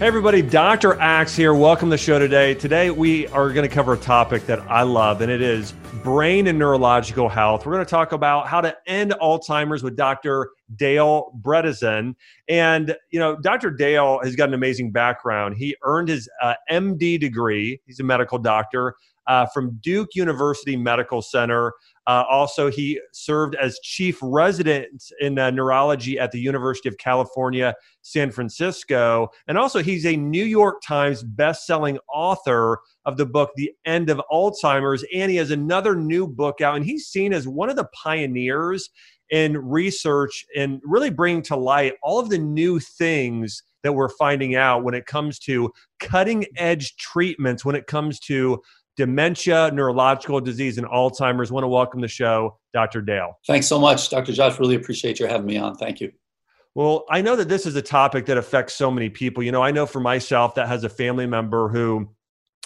Hey, everybody, Dr. Axe here. Welcome to the show today. Today, we are going to cover a topic that I love, and it is brain and neurological health. We're going to talk about how to end Alzheimer's with Dr. Dale Bredesen. And, you know, Dr. Dale has got an amazing background. He earned his uh, MD degree, he's a medical doctor uh, from Duke University Medical Center. Uh, also, he served as chief resident in uh, neurology at the University of California, San Francisco. And also, he's a New York Times best-selling author of the book The End of Alzheimer's. And he has another new book out, and he's seen as one of the pioneers in research and really bringing to light all of the new things that we're finding out when it comes to cutting edge treatments, when it comes to dementia, neurological disease, and Alzheimer's. I want to welcome the show, Dr. Dale. Thanks so much, Dr. Josh. Really appreciate you having me on. Thank you. Well, I know that this is a topic that affects so many people. You know, I know for myself that has a family member who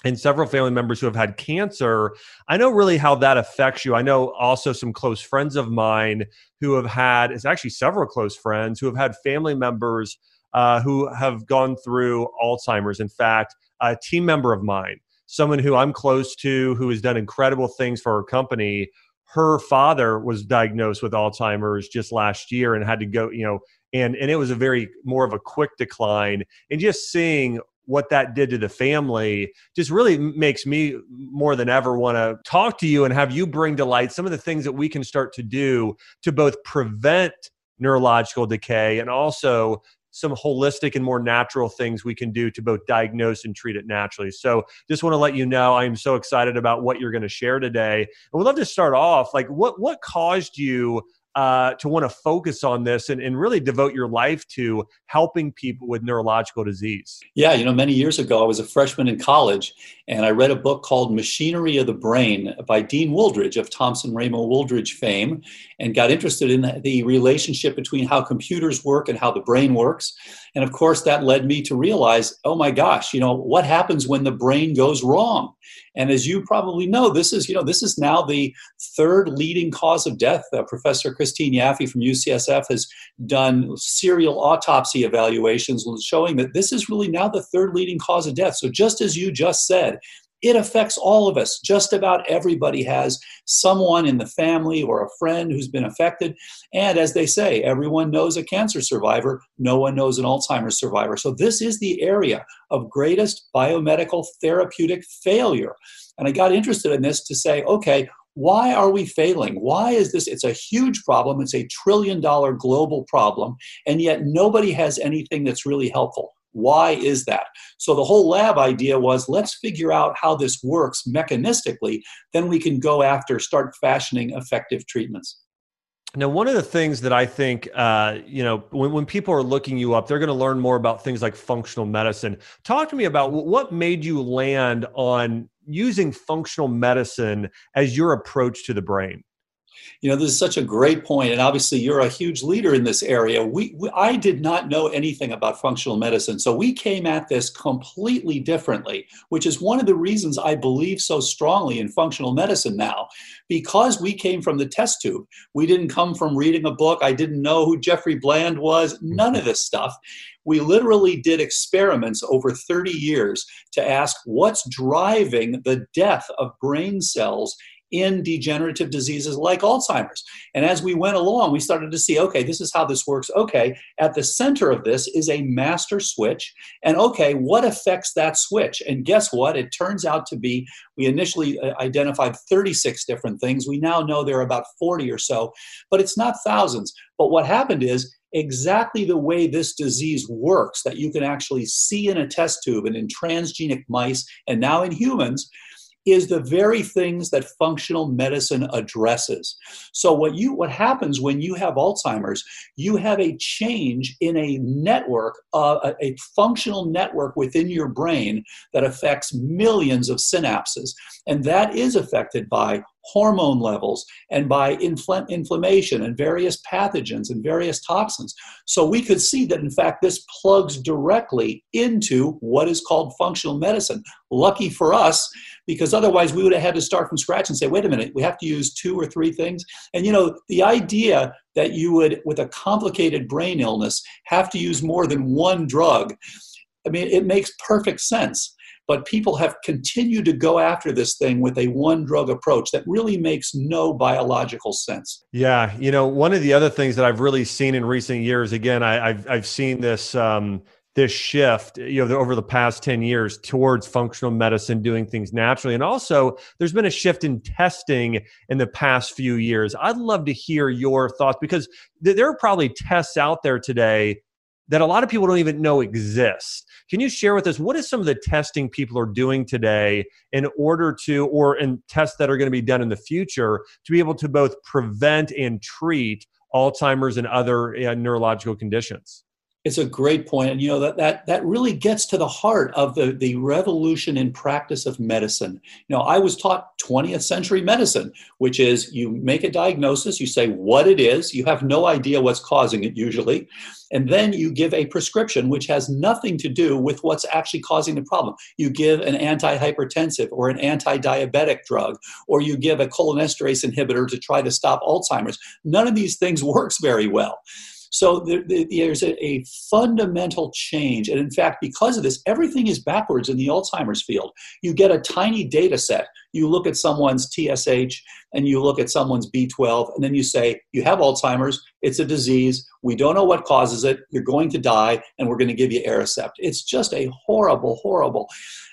and several family members who have had cancer. I know really how that affects you. I know also some close friends of mine who have had, it's actually several close friends who have had family members uh, who have gone through Alzheimer's. In fact, a team member of mine someone who I'm close to who has done incredible things for her company. Her father was diagnosed with Alzheimer's just last year and had to go, you know, and and it was a very more of a quick decline. And just seeing what that did to the family just really makes me more than ever want to talk to you and have you bring to light some of the things that we can start to do to both prevent neurological decay and also some holistic and more natural things we can do to both diagnose and treat it naturally. So, just want to let you know I am so excited about what you're going to share today. And we'd love to start off like what what caused you uh, to want to focus on this and, and really devote your life to helping people with neurological disease? Yeah, you know, many years ago, I was a freshman in college and I read a book called Machinery of the Brain by Dean Wooldridge of Thompson Ramo Wooldridge fame and got interested in the relationship between how computers work and how the brain works. And of course, that led me to realize oh my gosh, you know, what happens when the brain goes wrong? And as you probably know, this is, you know, this is now the third leading cause of death. Uh, Professor Kristine Yaffe from UCSF has done serial autopsy evaluations showing that this is really now the third leading cause of death. So just as you just said, it affects all of us. Just about everybody has someone in the family or a friend who's been affected. And as they say, everyone knows a cancer survivor, no one knows an Alzheimer's survivor. So this is the area of greatest biomedical therapeutic failure. And I got interested in this to say, okay, why are we failing? Why is this? It's a huge problem. It's a trillion dollar global problem. And yet nobody has anything that's really helpful. Why is that? So the whole lab idea was let's figure out how this works mechanistically, then we can go after, start fashioning effective treatments. Now, one of the things that I think, uh, you know, when, when people are looking you up, they're going to learn more about things like functional medicine. Talk to me about what made you land on using functional medicine as your approach to the brain. You know, this is such a great point, and obviously you're a huge leader in this area. We, we, I did not know anything about functional medicine, so we came at this completely differently, which is one of the reasons I believe so strongly in functional medicine now, because we came from the test tube. We didn't come from reading a book. I didn't know who Jeffrey Bland was. None of this stuff we literally did experiments over 30 years to ask what's driving the death of brain cells in degenerative diseases like Alzheimer's. And as we went along, we started to see okay, this is how this works. Okay, at the center of this is a master switch. And okay, what affects that switch? And guess what? It turns out to be we initially uh, identified 36 different things. We now know there are about 40 or so, but it's not thousands. But what happened is exactly the way this disease works that you can actually see in a test tube and in transgenic mice and now in humans is the very things that functional medicine addresses. So what you what happens when you have Alzheimer's, you have a change in a network, uh, a, a functional network within your brain that affects millions of synapses, and that is affected by hormone levels and by infl- inflammation and various pathogens and various toxins. So we could see that, in fact, this plugs directly into what is called functional medicine. Lucky for us, because otherwise we would have had to start from scratch and say, wait a minute, we have to use two or three things. And you know, the idea that you would, with a complicated brain illness, have to use more than one drug I mean, it makes perfect sense. But people have continued to go after this thing with a one drug approach that really makes no biological sense. Yeah. You know, one of the other things that I've really seen in recent years, again, I, have I've seen this. Um, this shift you know over the past 10 years towards functional medicine doing things naturally. And also there's been a shift in testing in the past few years. I'd love to hear your thoughts because there are probably tests out there today that a lot of people don't even know exist. Can you share with us what is some of the testing people are doing today in order to or in tests that are going to be done in the future to be able to both prevent and treat alzheimer's and other uh, neurological conditions it's a great point, and you know that that that really gets to the heart of the the revolution in practice of medicine. You know, I was taught 20th century medicine, which is you make a diagnosis, you say what it is, you have no idea what's causing it usually, and then you give a prescription which has nothing to do with what's actually causing the problem. You give an antihypertensive or an anti-diabetic drug, or you give a cholinesterase inhibitor to try to stop Alzheimer's. None of these things works very well. So there, there's a, a, fundamental change. And in fact, because of this, everything is backwards in the Alzheimer's field. You get a tiny data set. You look at someone's TSH and you look at someone's B12, and then you say, You have Alzheimer's, it's a disease, we don't know what causes it, you're going to die, and we're going to give you Aricept. It's just a horrible, horrible,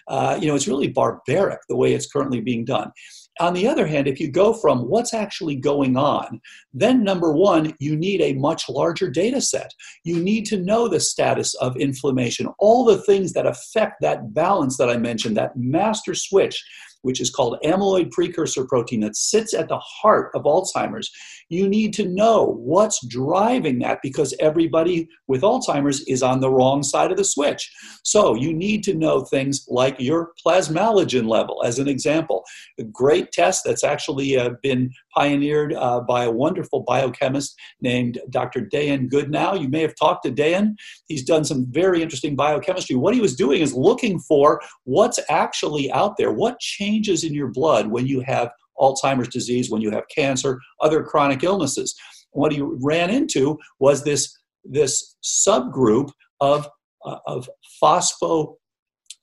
uh, you know, it's really barbaric the way it's currently being done. On the other hand, if you go from what's actually going on, then number one, you need a much larger data set. You need to know the status of inflammation, all the things that affect that balance that I mentioned, that master switch which is called amyloid precursor protein that sits at the heart of Alzheimer's. You need to know what's driving that because everybody with Alzheimer's is on the wrong side of the switch. So you need to know things like your plasmalogen level, as an example. A great test that's actually uh, been pioneered uh, by a wonderful biochemist named Dr. Dayan Goodenowe. You may have talked to Dayan. He's done some very interesting biochemistry. What he was doing is looking for what's actually out there, what changes in your blood when you have Alzheimer's disease, when you have cancer, other chronic illnesses. What he ran into was this, this subgroup of, uh, of phospho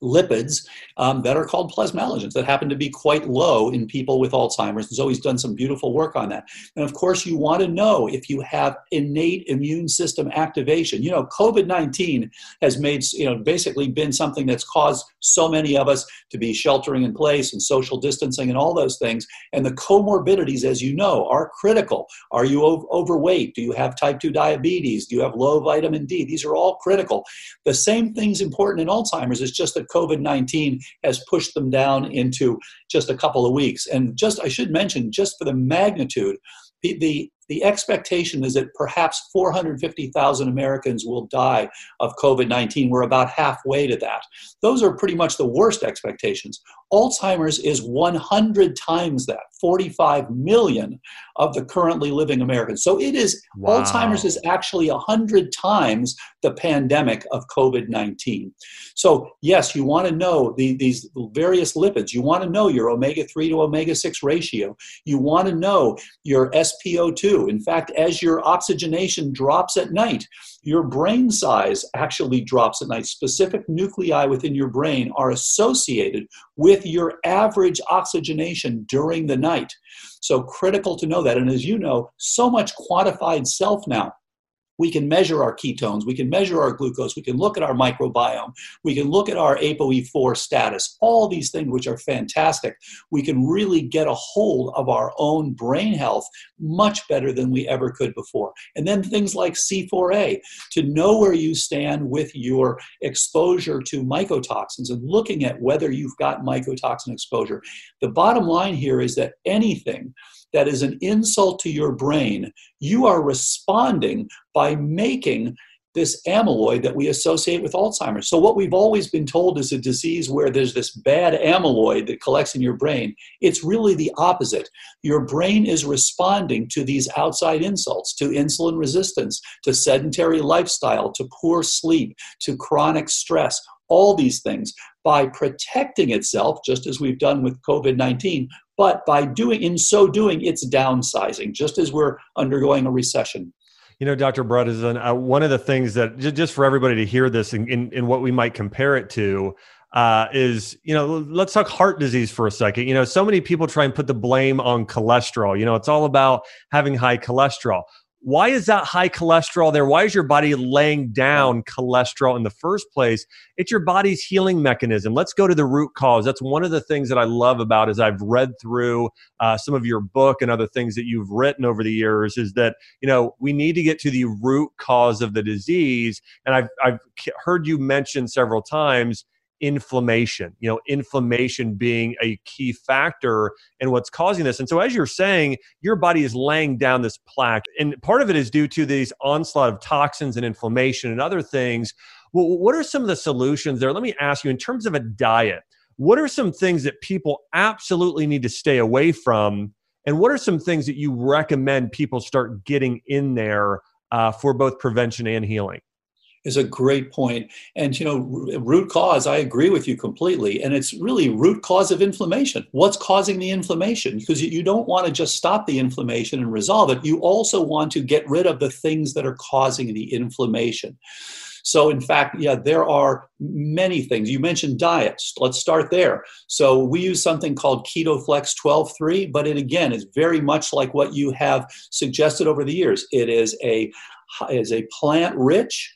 lipids um, that are called plasmalogens that happen to be quite low in people with Alzheimer's. And so he's done some beautiful work on that. And of course, you want to know if you have innate immune system activation. You know, COVID 19 has made, you know, basically been something that's caused so many of us to be sheltering in place and social distancing and all those things. And the comorbidities, as you know, are critical. Are you overweight? Do you have type 2 diabetes? Do you have low vitamin D? These are all critical. The same thing's important in Alzheimer's. It's just that COVID 19 has pushed them down into just a couple of weeks. And just, I should mention, just for the magnitude, the, the the expectation is that perhaps 450,000 Americans will die of COVID 19. We're about halfway to that. Those are pretty much the worst expectations. Alzheimer's is 100 times that, 45 million of the currently living Americans. So it is, wow. Alzheimer's is actually 100 times the pandemic of COVID 19. So, yes, you want to know the, these various lipids. You want to know your omega 3 to omega 6 ratio. You want to know your SpO2. In fact, as your oxygenation drops at night, your brain size actually drops at night. Specific nuclei within your brain are associated with your average oxygenation during the night. So, critical to know that. And as you know, so much quantified self now we can measure our ketones, we can measure our glucose, we can look at our microbiome, we can look at our ApoE4 status, all these things which are fantastic. We can really get a hold of our own brain health much better than we ever could before. And then things like C4A, to know where you stand with your exposure to mycotoxins and looking at whether you've got mycotoxin exposure. The bottom line here is that anything that is an insult to your brain, you are responding by making this amyloid that we associate with Alzheimer's. So, what we've always been told is a disease where there's this bad amyloid that collects in your brain. It's really the opposite. Your brain is responding to these outside insults, to insulin resistance, to sedentary lifestyle, to poor sleep, to chronic stress, all these things by protecting itself, just as we've done with COVID 19, but by doing in so doing, it's downsizing, just as we're undergoing a recession. You know, Dr. Bredesen, uh, one of the things that just for everybody to hear this and in, in, in, what we might compare it to uh, is, you know, let's talk heart disease for a second. You know, so many people try and put the blame on cholesterol. You know, it's all about having high cholesterol why is that high cholesterol there? Why is your body laying down cholesterol in the first place? It's your body's healing mechanism. Let's go to the root cause. That's one of the things that I love about as I've read through uh, some of your book and other things that you've written over the years is that you know we need to get to the root cause of the disease. And I've I've heard you mention several times inflammation you know inflammation being a key factor in what's causing this. And so as you're saying your body is laying down this plaque and part of it is due to these onslaught of toxins and inflammation and other things. Well, what are some of the solutions there? Let me ask you in terms of a diet what are some things that people absolutely need to stay away from? And what are some things that you recommend people start getting in there uh, for both prevention and healing is a great point. And, you know, root cause, I agree with you completely. And it's really root cause of inflammation. What's causing the inflammation? Because you don't want to just stop the inflammation and resolve it. You also want to get rid of the things that are causing the inflammation. So, in fact, yeah, there are many things. You mentioned diets. Let's start there. So, we use something called KetoFlex 12.3, but it again is very much like what you have suggested over the years. It is a is a plant rich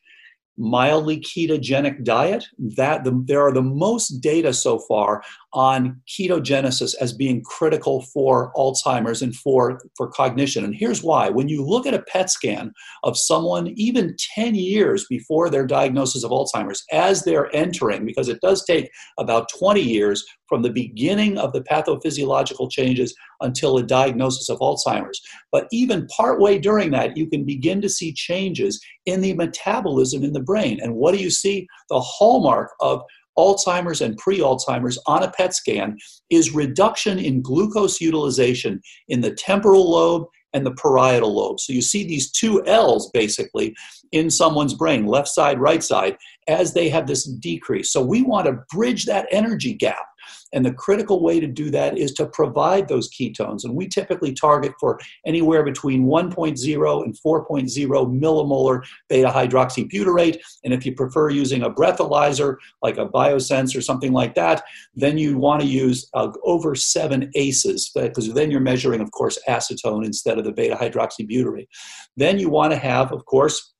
mildly ketogenic diet that the, there are the most data so far on ketogenesis as being critical for alzheimer's and for, for cognition. And here's why. When you look at a pet scan of someone even 10 years before their diagnosis of alzheimer's as they're entering because it does take about 20 years from the beginning of the pathophysiological changes until a diagnosis of Alzheimer's. But even partway during that, you can begin to see changes in the metabolism in the brain. And what do you see? The hallmark of Alzheimer's and pre Alzheimer's on a PET scan is reduction in glucose utilization in the temporal lobe and the parietal lobe. So you see these two L's basically in someone's brain, left side, right side, as they have this decrease. So we want to bridge that energy gap. And the critical way to do that is to provide those ketones. And we typically target for anywhere between 1.0 and 4.0 millimolar beta hydroxybutyrate. And if you prefer using a breathalyzer like a Biosense or something like that, then you want to use uh, over seven ACEs because then you're measuring, of course, acetone instead of the beta hydroxybutyrate. Then you want to have, of course,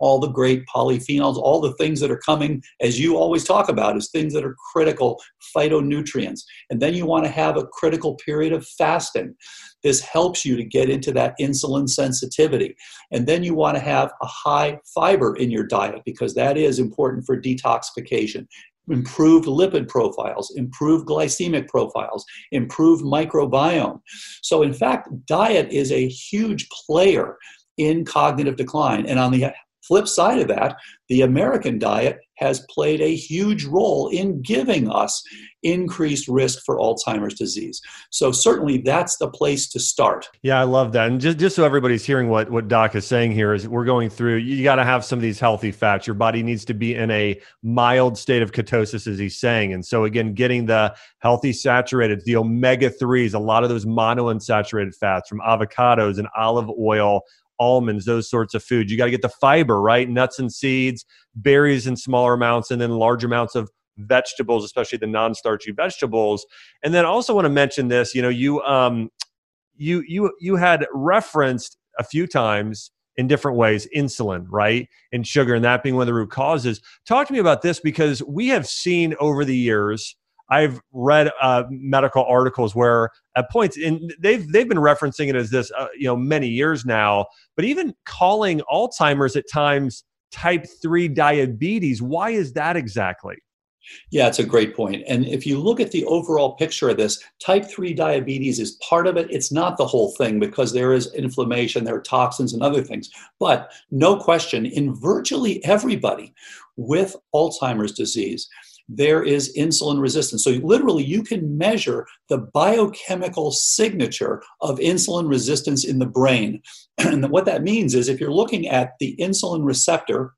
all the great polyphenols, all the things that are coming, as you always talk about, is things that are critical phytonutrients. And then you want to have a critical period of fasting. This helps you to get into that insulin sensitivity. And then you want to have a high fiber in your diet because that is important for detoxification improved lipid profiles, improved glycemic profiles, improved microbiome. So, in fact, diet is a huge player in cognitive decline. And on the Flip side of that, the American diet has played a huge role in giving us increased risk for Alzheimer's disease. So certainly that's the place to start. Yeah, I love that. And just, just so everybody's hearing what, what Doc is saying here is we're going through, you got to have some of these healthy fats. Your body needs to be in a mild state of ketosis, as he's saying. And so again, getting the healthy saturated, the omega 3s, a lot of those monounsaturated fats from avocados and olive oil, almonds, those sorts of foods. You got to get the fiber, right? Nuts and seeds, berries in smaller amounts, and then large amounts of vegetables, especially the non-starchy vegetables. And then I also want to mention this, you know, you um you you you had referenced a few times in different ways insulin, right? And sugar, and that being one of the root causes. Talk to me about this because we have seen over the years I've read uh, medical articles where at points, and they've they've been referencing it as this, uh, you know, many years now. But even calling Alzheimer's at times type three diabetes. Why is that exactly? Yeah, it's a great point. And if you look at the overall picture of this, type 3 diabetes is part of it. It's not the whole thing because there is inflammation, there are toxins and other things. But no question, in virtually everybody with Alzheimer's disease, there is insulin resistance. So, literally, you can measure the biochemical signature of insulin resistance in the brain. and what that means is if you're looking at the insulin receptor,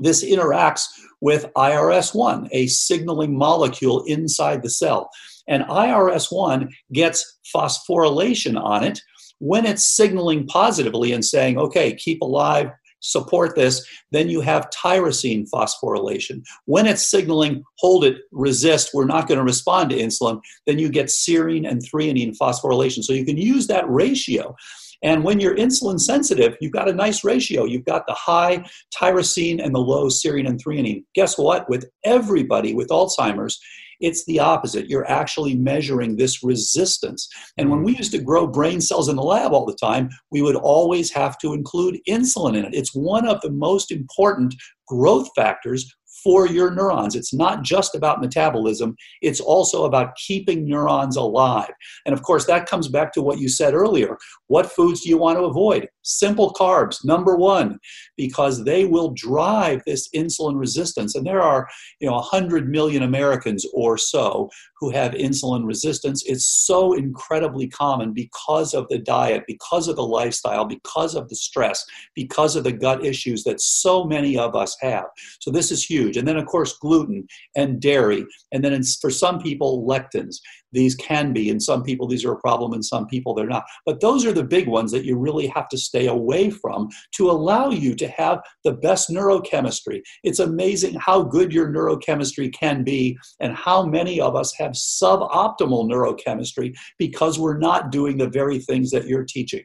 this interacts with IRS1, a signaling molecule inside the cell. And IRS1 gets phosphorylation on it, When it's signaling positively and saying, okay, keep alive, support this, then you have tyrosine phosphorylation. When it's signaling, hold it, resist, we're not going to respond to insulin, then you get serine and threonine phosphorylation. So you can use that ratio. And when you're insulin sensitive, you've got a nice ratio. You've got the high tyrosine and the low serine and threonine. Guess what? With everybody with Alzheimer's, it's the opposite. You're actually measuring this resistance. And when mm. we used to grow brain cells in the lab all the time, we would always have to include insulin in it. It's one of the most important growth factors for your neurons. It's not just about metabolism, it's also about keeping neurons alive. And of course, that comes back to what you said earlier. What foods do you want to avoid? Simple carbs, number one, because they will drive this insulin resistance. And there are, you know, 100 million Americans or so who have insulin resistance. It's so incredibly common because of the diet, because of the lifestyle, because of the stress, because of the gut issues that so many of us have. So this is huge. And then, of course, gluten and dairy. And then for some people, lectins. These can be. In some people, these are a problem. In some people, they're not. But those are the big ones that you really have to stay away from to allow you to have the best neurochemistry. It's amazing how good your neurochemistry can be and how many of us have suboptimal neurochemistry because we're not doing the very things that you're teaching.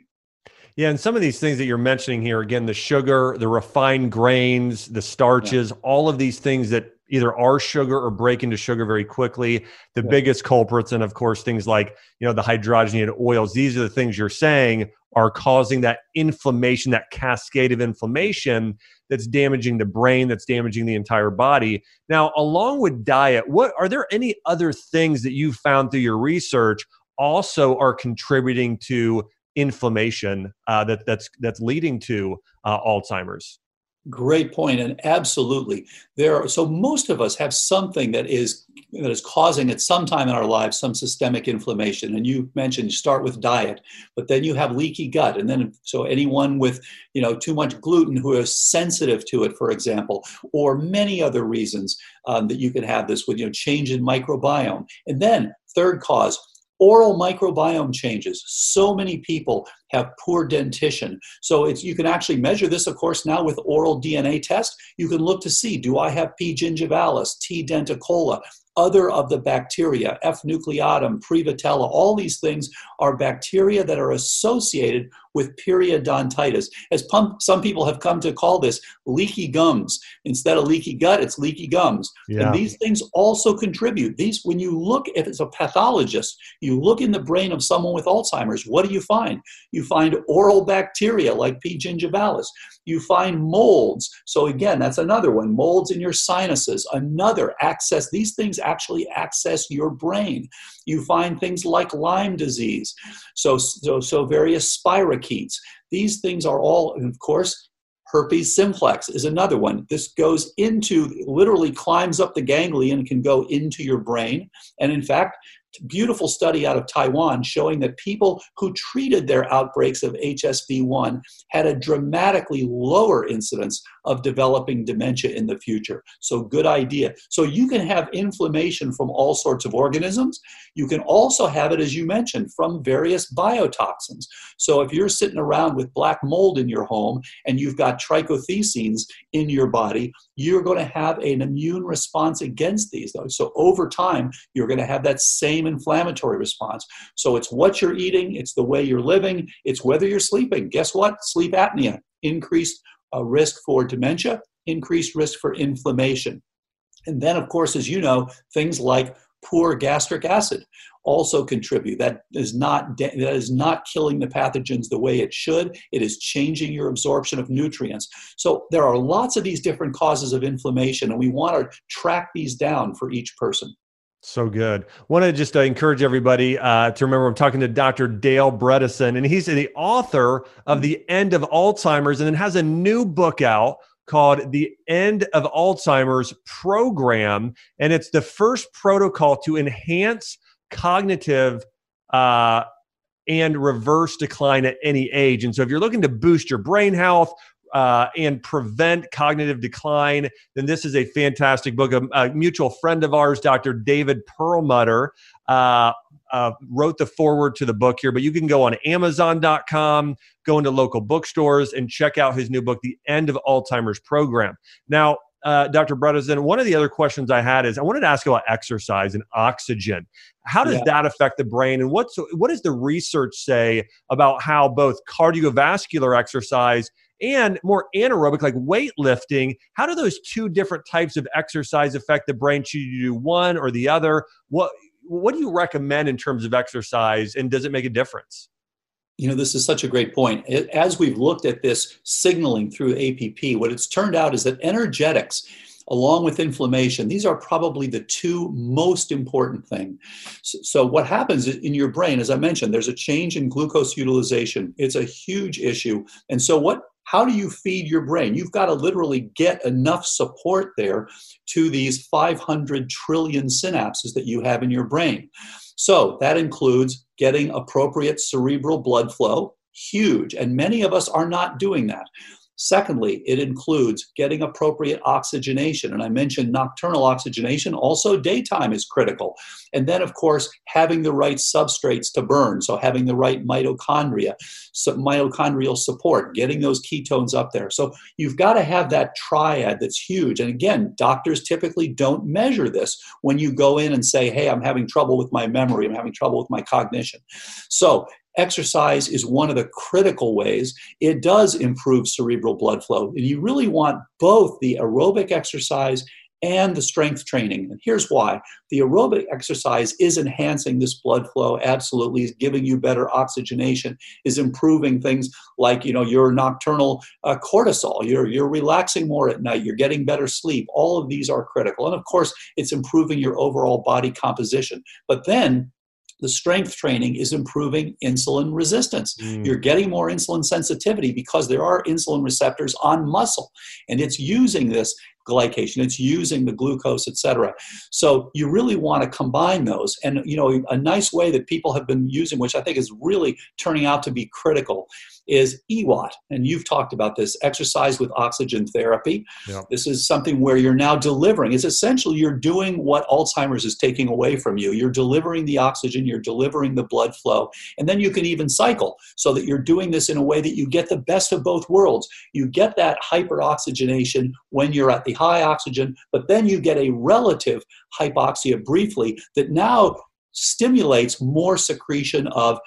Yeah, and some of these things that you're mentioning here, again, the sugar, the refined grains, the starches, yeah. all of these things that either are sugar or break into sugar very quickly. The yeah. biggest culprits, and of course, things like you know the hydrogenated oils. These are the things you're saying are causing that inflammation, that cascade of inflammation that's damaging the brain, that's damaging the entire body. Now, along with diet, what are there any other things that you found through your research also are contributing to inflammation uh, that that's that's leading to uh, Alzheimer's? Great point, and absolutely, there. Are, so most of us have something that is that is causing at some time in our lives some systemic inflammation. And you mentioned you start with diet, but then you have leaky gut, and then so anyone with you know too much gluten who is sensitive to it, for example, or many other reasons um, that you can have this with you know change in microbiome, and then third cause oral microbiome changes. So many people have poor dentition. So it's, you can actually measure this, of course, now with oral DNA test. You can look to see, do I have P. gingivalis, T. denticola, other of the bacteria, F. nucleatum, Prevotella, all these things are bacteria that are associated with periodontitis. As some people have come to call this leaky gums. Instead of leaky gut, it's leaky gums. Yeah. And these things also contribute. These, when you look, if it's a pathologist, you look in the brain of someone with Alzheimer's, what do you find? You find oral bacteria like P. gingivalis. You find molds. So again, that's another one. Molds in your sinuses, another access. These things actually access your brain. You find things like Lyme disease. So, so, so various spirochetes. These things are all, of course, herpes simplex is another one. This goes into, literally climbs up the ganglion and can go into your brain. And in fact, beautiful study out of Taiwan showing that people who treated their outbreaks of HSV1 had a dramatically lower incidence of developing dementia in the future. So, good idea. So, you can have inflammation from all sorts of organisms. You can also have it, as you mentioned, from various biotoxins. So, if you're sitting around with black mold in your home and you've got trichothecenes in your body, you're going to have an immune response against these. So, over time, you're going to have that same inflammatory response. So, it's what you're eating, it's the way you're living, it's whether you're sleeping. Guess what? Sleep apnea, increased a risk for dementia, increased risk for inflammation. And then, of course, as you know, things like poor gastric acid also contribute. That is not that is not killing the pathogens the way it should. It is changing your absorption of nutrients. So there are lots of these different causes of inflammation, and we want to track these down for each person. So good. Want to just uh, encourage everybody uh, to remember I'm talking to Dr. Dale Bredesen, and he's the author of The End of Alzheimer's, and then has a new book out called The End of Alzheimer's Program. And it's the first protocol to enhance cognitive uh, and reverse decline at any age. And so, if you're looking to boost your brain health, uh, and prevent cognitive decline, then this is a fantastic book. A, a mutual friend of ours, Dr. David Perlmutter, uh, uh, wrote the foreword to the book here, but you can go on Amazon.com, go into local bookstores, and check out his new book, The End of Alzheimer's Program. Now, uh, Dr. Bredesen, one of the other questions I had is I wanted to ask about exercise and oxygen. How does yeah. that affect the brain, and what's what does the research say about how both cardiovascular exercise and more anaerobic, like weightlifting, how do those two different types of exercise affect the brain? Should you do one or the other? What what do you recommend in terms of exercise, and does it make a difference? you know, this is such a great point. As we've looked at this signaling through APP, what it's turned out is that energetics, along with inflammation, these are probably the two most important thing. So, so, what happens in your brain, as I mentioned, there's a change in glucose utilization. It's a huge issue. And so what how do you feed your brain? You've got to literally get enough support there to these 500 trillion synapses that you have in your brain. So that includes getting appropriate cerebral blood flow, huge. And many of us are not doing that. Secondly, it includes getting appropriate oxygenation. And I mentioned nocturnal oxygenation, also daytime is critical. And then, of course, having the right substrates to burn. So, having the right mitochondria, so mitochondrial support, getting those ketones up there. So, you've got to have that triad that's huge. And again, doctors typically don't measure this when you go in and say, hey, I'm having trouble with my memory, I'm having trouble with my cognition. So, exercise is one of the critical ways it does improve cerebral blood flow. And you really want both the aerobic exercise and the strength training. And here's why the aerobic exercise is enhancing this blood flow, absolutely, is giving you better oxygenation, is improving things like you know your nocturnal uh, cortisol, you're, you're relaxing more at night, you're getting better sleep. All of these are critical. And of course, it's improving your overall body composition. But then the strength training is improving insulin resistance. Mm. You're getting more insulin sensitivity because there are insulin receptors on muscle, and it's using this glycation it's using the glucose etc so you really want to combine those and you know a nice way that people have been using which i think is really turning out to be critical is EWOT. And you've talked about this exercise with oxygen therapy. This is something where you're now delivering. It's essentially you're doing what Alzheimer's is taking away from you. You're delivering the oxygen, you're delivering the blood flow, and then you can even cycle so that you're doing this in a way that you get the best of both worlds. You get that hyperoxygenation when you're at the high oxygen, but then you get a relative hypoxia briefly that now stimulates more secretion of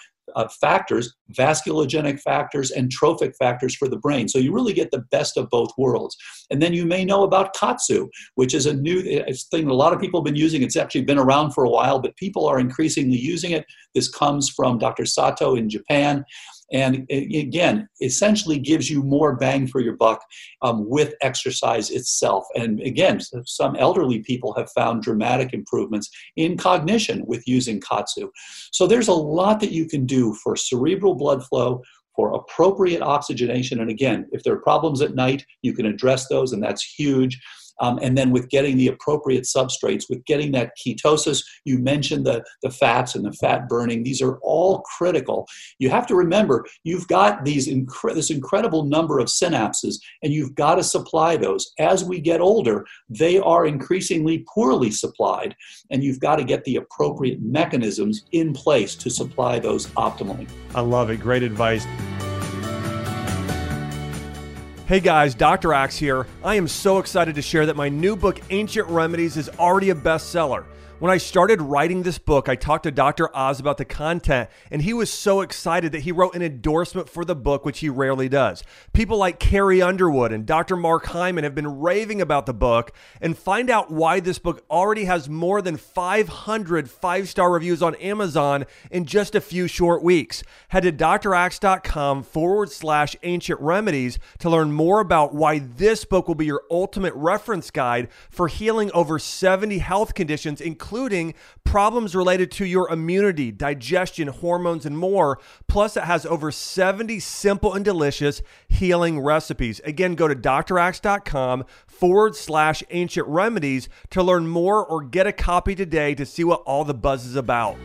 factors, vasculogenic factors and trophic factors for the brain. So you really get the best of both worlds. And then you may know about KAATSU, which is a new thing that a lot of people have been using. It's actually been around for a while, but people are increasingly using it. This comes from Dr. Sato in Japan. And again, essentially gives you more bang for your buck um, with exercise itself. And again, some elderly people have found dramatic improvements in cognition with using KAATSU So there's a lot that you can do for cerebral blood flow, for appropriate oxygenation. And again, if there are problems at night, you can address those, and that's huge. Um, and then with getting the appropriate substrates, with getting that ketosis, you mentioned the, the fats and the fat burning. These are all critical. You have to remember you've got these incre- this incredible number of synapses, and you've got to supply those. As we get older, they are increasingly poorly supplied, and you've got to get the appropriate mechanisms in place to supply those optimally. I love it. Great advice. Hey guys, Dr. Axe here. I am so excited to share that my new book, Ancient Remedies, is already a bestseller. When I started writing this book, I talked to Dr. Oz about the content, and he was so excited that he wrote an endorsement for the book, which he rarely does. People like Carrie Underwood and Dr. Mark Hyman have been raving about the book, and find out why this book already has more than 500 five star reviews on Amazon in just a few short weeks. Head to draxe.com forward slash ancient remedies to learn more about why this book will be your ultimate reference guide for healing over 70 health conditions, including including problems related to your immunity, digestion, hormones, and more. Plus, it has over 70 simple and delicious healing recipes. Again, go to draxe.com forward slash ancient remedies to learn more or get a copy today to see what all the buzz is about.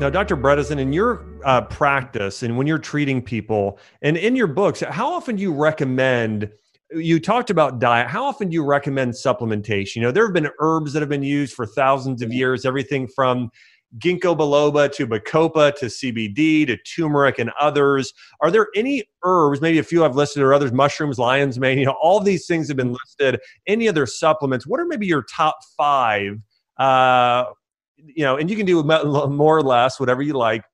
Now, Dr. Bredesen, in your uh, practice and when you're treating people and in your books, how often do you recommend you talked about diet. How often do you recommend supplementation? You know, there have been herbs that have been used for thousands of years, everything from ginkgo biloba to bacopa to CBD to turmeric and others. Are there any herbs, maybe a few I've listed or others, mushrooms, lion's mane, you know, all these things have been listed. Any other supplements? What are maybe your top five? Uh, you know, and you can do more or less, whatever you like.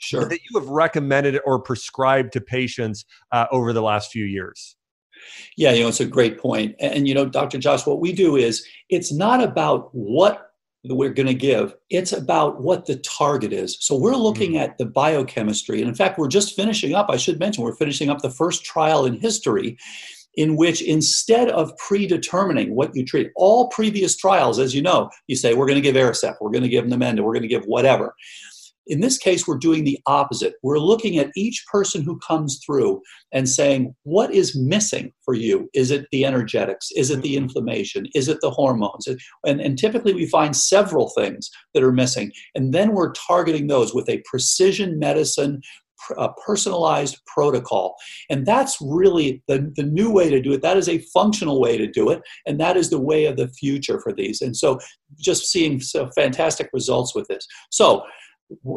Sure. That you have recommended or prescribed to patients uh, over the last few years. Yeah, you know, it's a great point. And, you know, Dr. Josh, what we do is it's not about what we're going to give. It's about what the target is. So we're looking mm-hmm. at the biochemistry. And in fact, we're just finishing up, I should mention, we're finishing up the first trial in history in which instead of predetermining what you treat, all previous trials, as you know, you say, we're going to give Aricept, we're going to give Namenda, we're going to give whatever. In this case, we're doing the opposite. We're looking at each person who comes through and saying, what is missing for you? Is it the energetics? Is it the mm-hmm. inflammation? Is it the hormones? And, and typically we find several things that are missing. And then we're targeting those with a precision medicine a personalized protocol. And that's really the, the new way to do it. That is a functional way to do it. And that is the way of the future for these. And so just seeing some fantastic results with this. So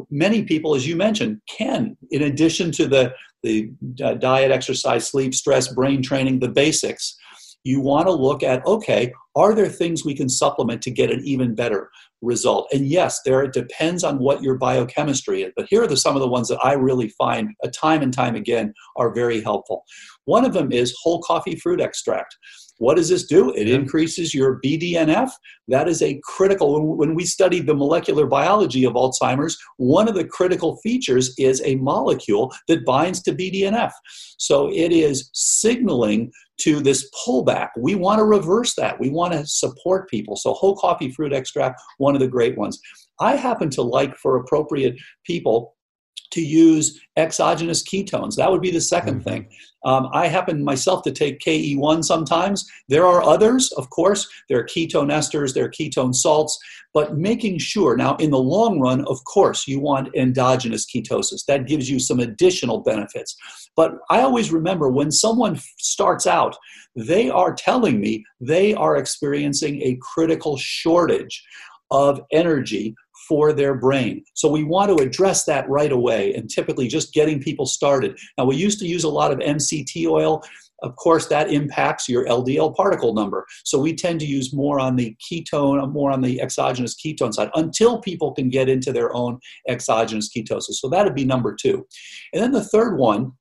many people, as you mentioned, can, in addition to the, the uh, diet, exercise, sleep, stress, brain training, the basics, you want to look at okay, are there things we can supplement to get an even better result? And yes, there it depends on what your biochemistry is. But here are the, some of the ones that I really find, uh, time and time again, are very helpful. One of them is whole coffee fruit extract. What does this do? It increases your BDNF. That is a critical, when we studied the molecular biology of Alzheimer's, one of the critical features is a molecule that binds to BDNF. So it is signaling to this pullback. We want to reverse that. We want to support people. So whole coffee fruit extract, one of the great ones. I happen to like for appropriate people to use exogenous ketones. That would be the 2nd mm-hmm. thing. Um, I happen myself to take KE1 sometimes. There are others, of course. There are ketone esters, there are ketone salts, but making sure now in the long run, of course, you want endogenous ketosis. That gives you some additional benefits. But I always remember when someone starts out, they are telling me they are experiencing a critical shortage of energy for their brain. So we want to address that right away and typically just getting people started. Now, we used to use a lot of MCT oil. Of course, that impacts your LDL particle number. So we tend to use more on the ketone, more on the exogenous ketone side until people can get into their own exogenous ketosis. So that'd be number two. And then the third one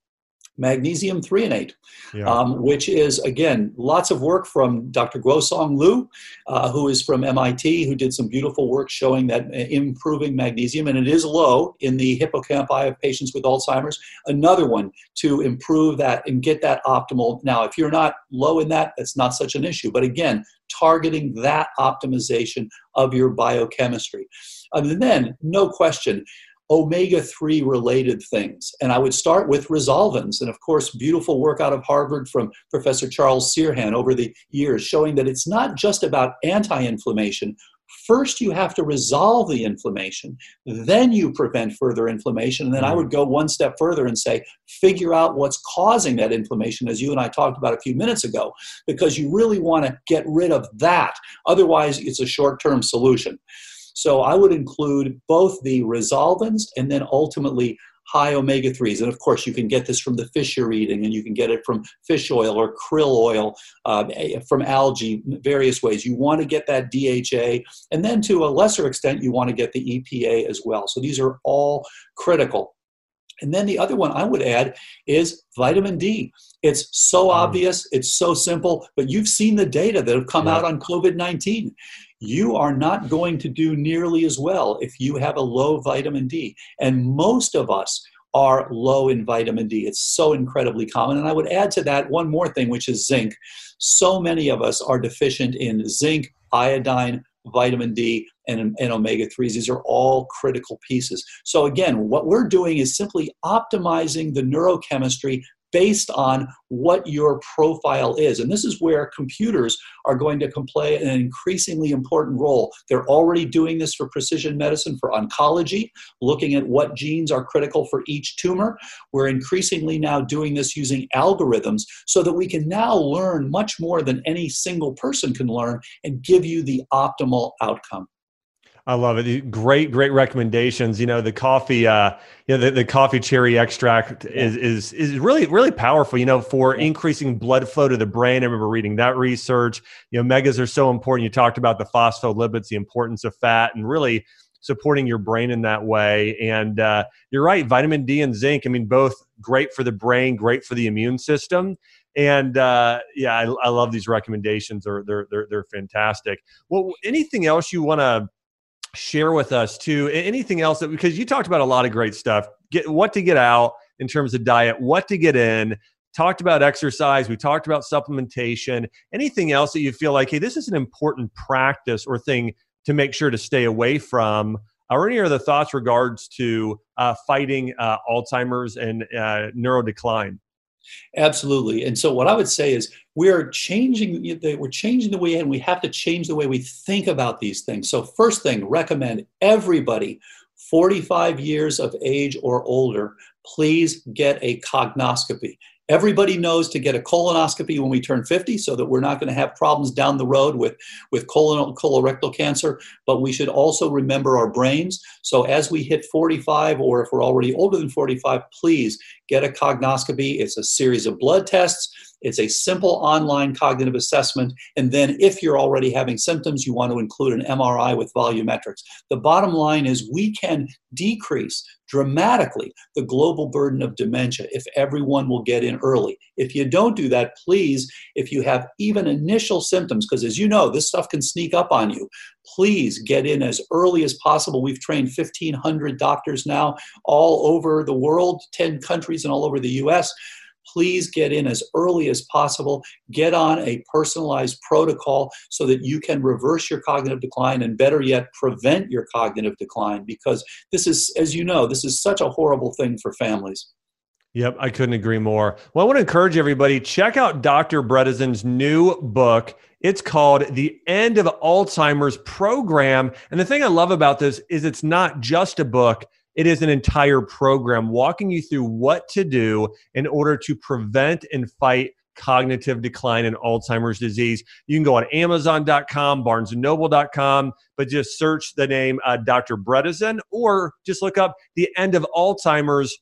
magnesium threonate, yeah. um, which is, again, lots of work from Dr. Guosong Liu, uh, who is from MIT, who did some beautiful work showing that uh, improving magnesium, and it is low in the hippocampi of patients with Alzheimer's. Another one to improve that and get that optimal. Now, if you're not low in that, that's not such an issue. But again, targeting that optimization of your biochemistry. And then, no question, omega 3 related things. And I would start with resolvins. And of course, beautiful work out of Harvard from Professor Charles Serhan over the years showing that it's not just about anti inflammation. First, you have to resolve the inflammation, then you prevent further inflammation. And then I mm. would go one step further and say, figure out what's causing that inflammation, as you and I talked about a few minutes ago, because you really want to get rid of that. Otherwise, it's a short term solution. So I would include both the resolvins and then ultimately high omega 3s. And of course, you can get this from the fish you're eating, and you can get it from fish oil or krill oil, uh, from algae, various ways. You want to get that DHA, and then to a lesser extent, you want to get the EPA as well. So these are all critical. And then the other one I would add is vitamin D. It's so mm. obvious, it's so simple, but you've seen the data that have come yeah. out on COVID 19 you are not going to do nearly as well if you have a low vitamin D. And most of us are low in vitamin D. It's so incredibly common. And I would add to that one more thing, which is zinc. So many of us are deficient in zinc, iodine, vitamin D, and, and omega 3s. These are all critical pieces. So, again, what we're doing is simply optimizing the neurochemistry based on what your profile is. And this is where computers are going to play an increasingly important role. They're already doing this for precision medicine, for oncology, looking at what genes are critical for each tumor. We're increasingly now doing this using algorithms so that we can now learn much more than any single person can learn and give you the optimal outcome. I love it. Great, great recommendations. You know, the coffee, uh, you know, the, the coffee cherry extract is, is, is really, really powerful, you know, for increasing blood flow to the brain. I remember reading that research. You know, megas are so important. You talked about the phospholipids, the importance of fat, and really supporting your brain in that way. And uh, you're right, vitamin D and zinc, I mean, both great for the brain, great for the immune system. And uh, yeah, I, I love these recommendations. They're, they're, they're, they're fantastic. Well, anything else you want to share with us too anything else that because you talked about a lot of great stuff. Get what to get out in terms of diet what to get in. Talked about exercise. We talked about supplementation. Anything else that you feel like hey this is an important practice or thing to make sure to stay away from or any other thoughts regards to uh, fighting uh, alzheimer's and uh, neurodecline Absolutely. And so what I would say is we're changing the, we're changing the way and we have to change the way we think about these things. So first thing, recommend everybody 45 years of age or older, please get a cognoscopy. Everybody knows to get a colonoscopy when we turn 50 so that we're not going to have problems down the road with, with colon, colorectal cancer, but we should also remember our brains. So as we hit 45, or if we're already older than 45, please get a cognoscopy. It's a series of blood tests it's a simple online cognitive assessment. And then, if you're already having symptoms, you want to include an MRI with volumetrics. The bottom line is we can decrease dramatically the global burden of dementia if everyone will get in early. If you don't do that, please, if you have even initial symptoms, because as you know, this stuff can sneak up on you, please get in as early as possible. We've trained 1,500 doctors now all over the world, 10 countries, and all over the US please get in as early as possible. Get on a personalized protocol so that you can reverse your cognitive decline and, better yet, prevent your cognitive decline because this is, as you know, this is such a horrible thing for families. Yep, I couldn't agree more. Well, I want to encourage everybody check out Dr. Bredesen's new book. It's called The End of Alzheimer's Program. And the thing I love about this is it's not just a book, it is an entire program walking you through what to do in order to prevent and fight cognitive decline in Alzheimer's disease. You can go on Amazon.com, BarnesandNoble.com, but just search the name uh, Dr. Bredesen or just look up the end of Alzheimer's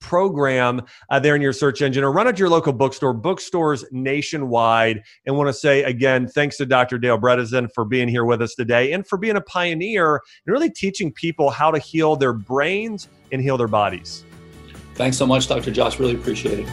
program uh, there in your search engine or run at your local bookstore, bookstores nationwide. And want to say again, thanks to Dr. Dale Bredesen for being here with us today and for being a pioneer and really teaching people how to heal their brains and heal their bodies. Thanks so much, Dr. Josh. Really appreciate it.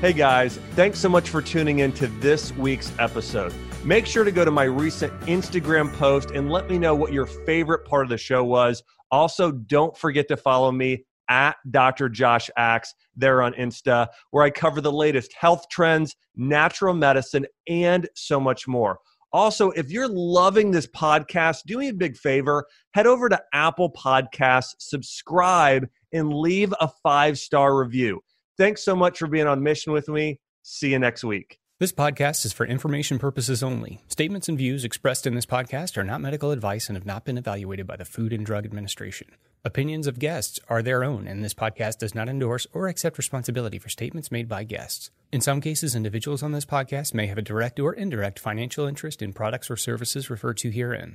Hey guys, thanks so much for tuning in to this week's episode. Make sure to go to my recent Instagram post and let me know what your favorite part of the show was. Also, don't forget to follow me at Dr. Josh Axe there on Insta, where I cover the latest health trends, natural medicine, and so much more. Also, if you're loving this podcast, do me a big favor head over to Apple Podcasts, subscribe, and leave a five star review. Thanks so much for being on mission with me. See you next week. This podcast is for information purposes only. Statements and views expressed in this podcast are not medical advice and have not been evaluated by the Food and Drug Administration. Opinions of guests are their own, and this podcast does not endorse or accept responsibility for statements made by guests. In some cases, individuals on this podcast may have a direct or indirect financial interest in products or services referred to herein.